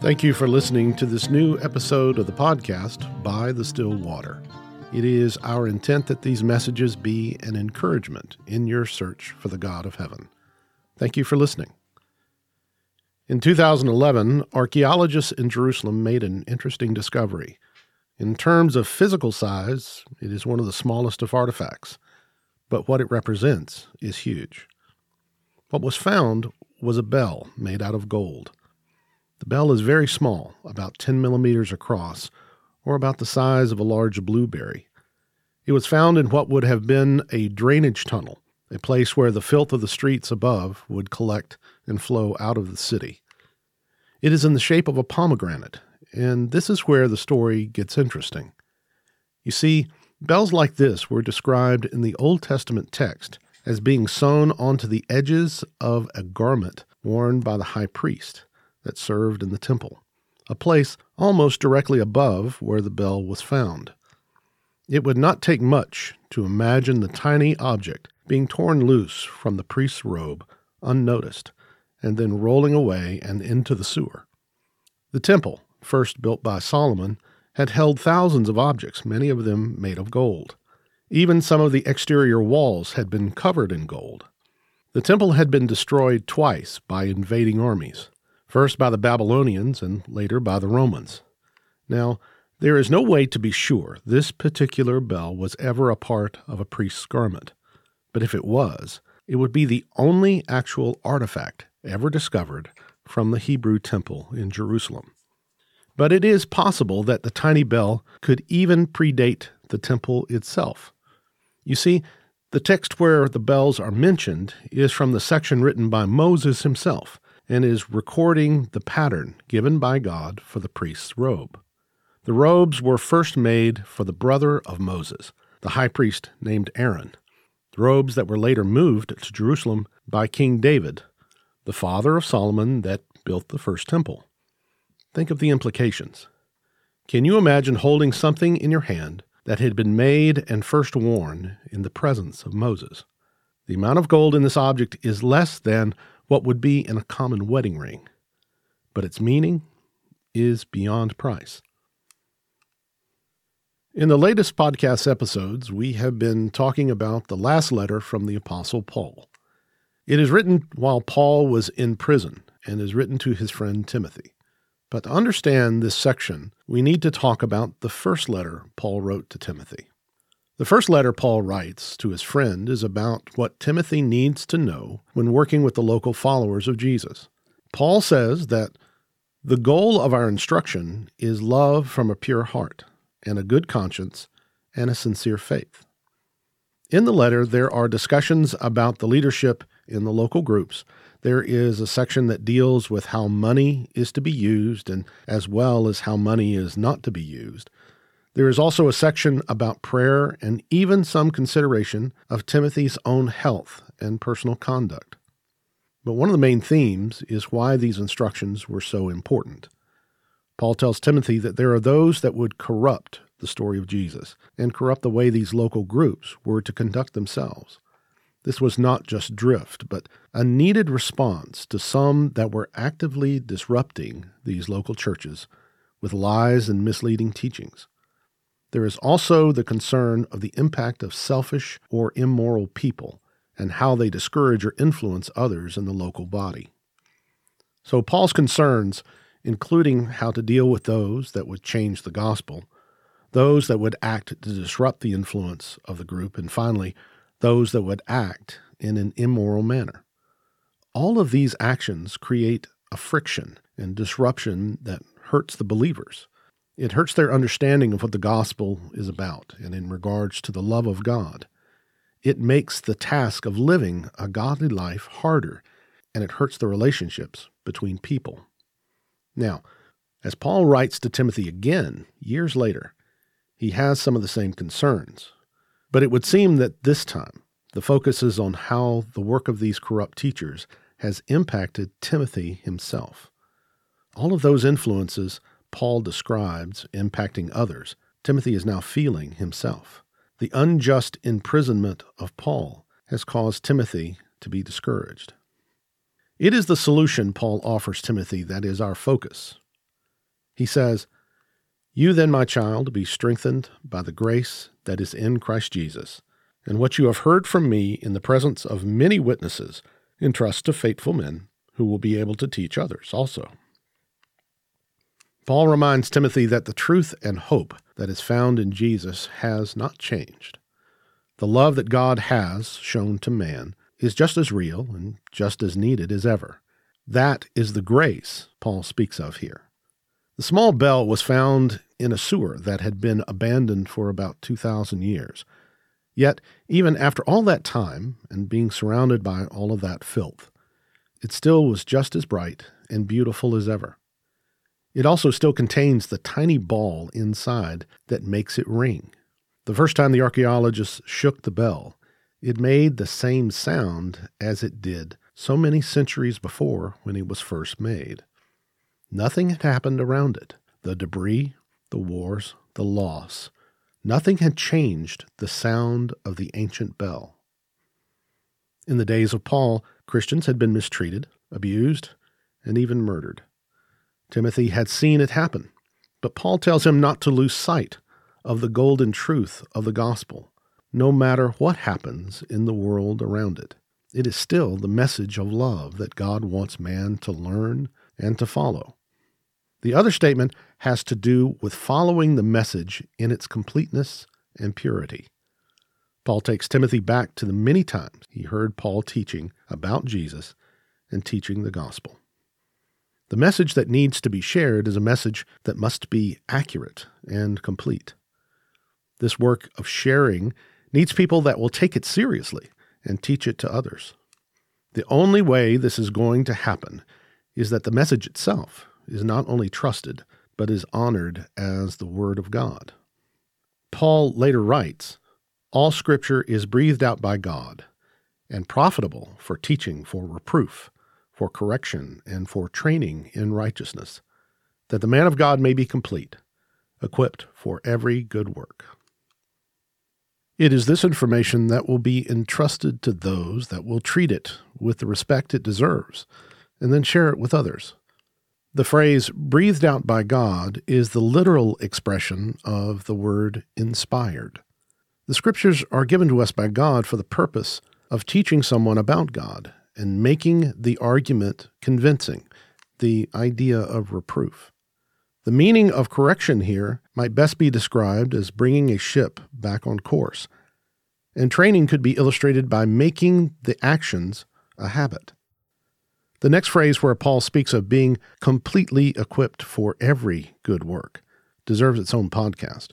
Thank you for listening to this new episode of the podcast, By the Still Water. It is our intent that these messages be an encouragement in your search for the God of heaven. Thank you for listening. In 2011, archaeologists in Jerusalem made an interesting discovery. In terms of physical size, it is one of the smallest of artifacts, but what it represents is huge. What was found was a bell made out of gold. The bell is very small, about 10 millimeters across, or about the size of a large blueberry. It was found in what would have been a drainage tunnel, a place where the filth of the streets above would collect and flow out of the city. It is in the shape of a pomegranate, and this is where the story gets interesting. You see, bells like this were described in the Old Testament text as being sewn onto the edges of a garment worn by the high priest that served in the temple, a place almost directly above where the bell was found. It would not take much to imagine the tiny object being torn loose from the priest's robe unnoticed and then rolling away and into the sewer. The temple, first built by Solomon, had held thousands of objects, many of them made of gold. Even some of the exterior walls had been covered in gold. The temple had been destroyed twice by invading armies first by the Babylonians and later by the Romans. Now, there is no way to be sure this particular bell was ever a part of a priest's garment, but if it was, it would be the only actual artifact ever discovered from the Hebrew temple in Jerusalem. But it is possible that the tiny bell could even predate the temple itself. You see, the text where the bells are mentioned is from the section written by Moses himself, and is recording the pattern given by God for the priest's robe. The robes were first made for the brother of Moses, the high priest named Aaron, the robes that were later moved to Jerusalem by King David, the father of Solomon that built the first temple. Think of the implications. Can you imagine holding something in your hand that had been made and first worn in the presence of Moses? The amount of gold in this object is less than what would be in a common wedding ring, but its meaning is beyond price. In the latest podcast episodes, we have been talking about the last letter from the Apostle Paul. It is written while Paul was in prison and is written to his friend Timothy. But to understand this section, we need to talk about the first letter Paul wrote to Timothy. The first letter Paul writes to his friend is about what Timothy needs to know when working with the local followers of Jesus. Paul says that the goal of our instruction is love from a pure heart and a good conscience and a sincere faith. In the letter, there are discussions about the leadership in the local groups. There is a section that deals with how money is to be used and as well as how money is not to be used. There is also a section about prayer and even some consideration of Timothy's own health and personal conduct. But one of the main themes is why these instructions were so important. Paul tells Timothy that there are those that would corrupt the story of Jesus and corrupt the way these local groups were to conduct themselves. This was not just drift, but a needed response to some that were actively disrupting these local churches with lies and misleading teachings. There is also the concern of the impact of selfish or immoral people and how they discourage or influence others in the local body. So, Paul's concerns, including how to deal with those that would change the gospel, those that would act to disrupt the influence of the group, and finally, those that would act in an immoral manner. All of these actions create a friction and disruption that hurts the believers. It hurts their understanding of what the gospel is about and in regards to the love of God. It makes the task of living a godly life harder, and it hurts the relationships between people. Now, as Paul writes to Timothy again years later, he has some of the same concerns. But it would seem that this time the focus is on how the work of these corrupt teachers has impacted Timothy himself. All of those influences Paul describes impacting others, Timothy is now feeling himself. The unjust imprisonment of Paul has caused Timothy to be discouraged. It is the solution Paul offers Timothy that is our focus. He says, You then, my child, be strengthened by the grace that is in Christ Jesus, and what you have heard from me in the presence of many witnesses, entrust to faithful men who will be able to teach others also. Paul reminds Timothy that the truth and hope that is found in Jesus has not changed. The love that God has shown to man is just as real and just as needed as ever. That is the grace Paul speaks of here. The small bell was found in a sewer that had been abandoned for about 2,000 years. Yet, even after all that time and being surrounded by all of that filth, it still was just as bright and beautiful as ever. It also still contains the tiny ball inside that makes it ring. The first time the archaeologists shook the bell, it made the same sound as it did so many centuries before when it was first made. Nothing had happened around it. The debris, the wars, the loss, nothing had changed the sound of the ancient bell. In the days of Paul, Christians had been mistreated, abused, and even murdered. Timothy had seen it happen, but Paul tells him not to lose sight of the golden truth of the gospel, no matter what happens in the world around it. It is still the message of love that God wants man to learn and to follow. The other statement has to do with following the message in its completeness and purity. Paul takes Timothy back to the many times he heard Paul teaching about Jesus and teaching the gospel. The message that needs to be shared is a message that must be accurate and complete. This work of sharing needs people that will take it seriously and teach it to others. The only way this is going to happen is that the message itself is not only trusted, but is honored as the Word of God. Paul later writes All Scripture is breathed out by God and profitable for teaching, for reproof, for correction, and for training in righteousness, that the man of God may be complete, equipped for every good work. It is this information that will be entrusted to those that will treat it with the respect it deserves and then share it with others. The phrase breathed out by God is the literal expression of the word inspired. The scriptures are given to us by God for the purpose of teaching someone about God and making the argument convincing, the idea of reproof. The meaning of correction here might best be described as bringing a ship back on course, and training could be illustrated by making the actions a habit. The next phrase, where Paul speaks of being completely equipped for every good work, deserves its own podcast.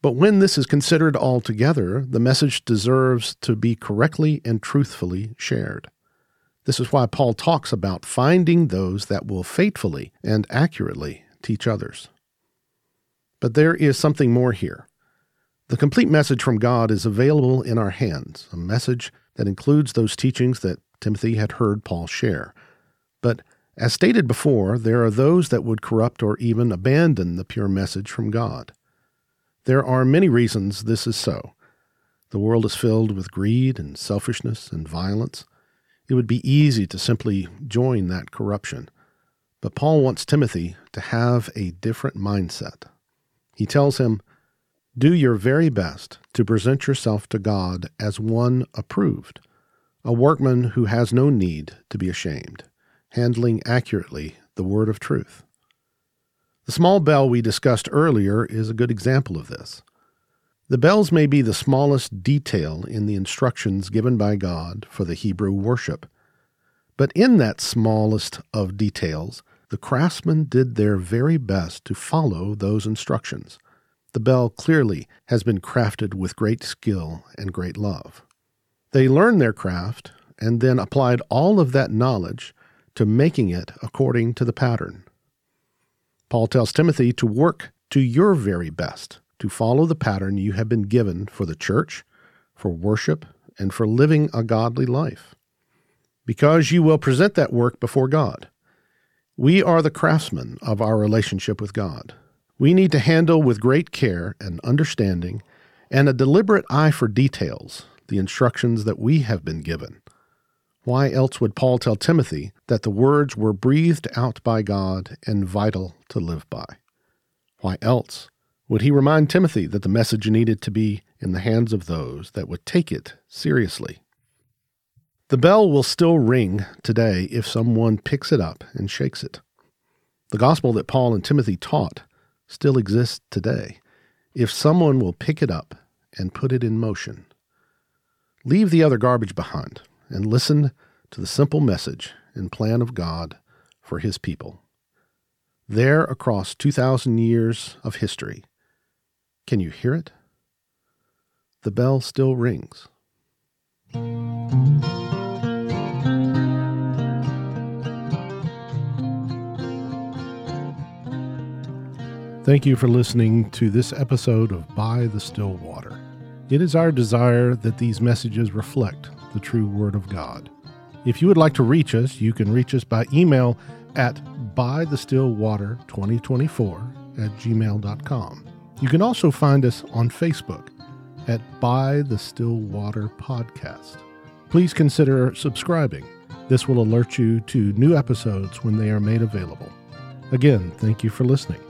But when this is considered altogether, the message deserves to be correctly and truthfully shared. This is why Paul talks about finding those that will faithfully and accurately teach others. But there is something more here. The complete message from God is available in our hands, a message that includes those teachings that Timothy had heard Paul share. But as stated before, there are those that would corrupt or even abandon the pure message from God. There are many reasons this is so. The world is filled with greed and selfishness and violence. It would be easy to simply join that corruption. But Paul wants Timothy to have a different mindset. He tells him, Do your very best to present yourself to God as one approved, a workman who has no need to be ashamed, handling accurately the word of truth. The small bell we discussed earlier is a good example of this. The bells may be the smallest detail in the instructions given by God for the Hebrew worship. But in that smallest of details, the craftsmen did their very best to follow those instructions. The bell clearly has been crafted with great skill and great love. They learned their craft and then applied all of that knowledge to making it according to the pattern. Paul tells Timothy to work to your very best to follow the pattern you have been given for the church, for worship, and for living a godly life. Because you will present that work before God. We are the craftsmen of our relationship with God. We need to handle with great care and understanding and a deliberate eye for details the instructions that we have been given. Why else would Paul tell Timothy that the words were breathed out by God and vital to live by? Why else would he remind Timothy that the message needed to be in the hands of those that would take it seriously? The bell will still ring today if someone picks it up and shakes it. The gospel that Paul and Timothy taught still exists today if someone will pick it up and put it in motion. Leave the other garbage behind and listen to the simple message and plan of God for His people. There, across 2,000 years of history, can you hear it? The bell still rings. Thank you for listening to this episode of By the Still Water. It is our desire that these messages reflect the true Word of God. If you would like to reach us, you can reach us by email at bythestillwater2024 at gmail.com. You can also find us on Facebook at By the Still Water Podcast. Please consider subscribing. This will alert you to new episodes when they are made available. Again, thank you for listening.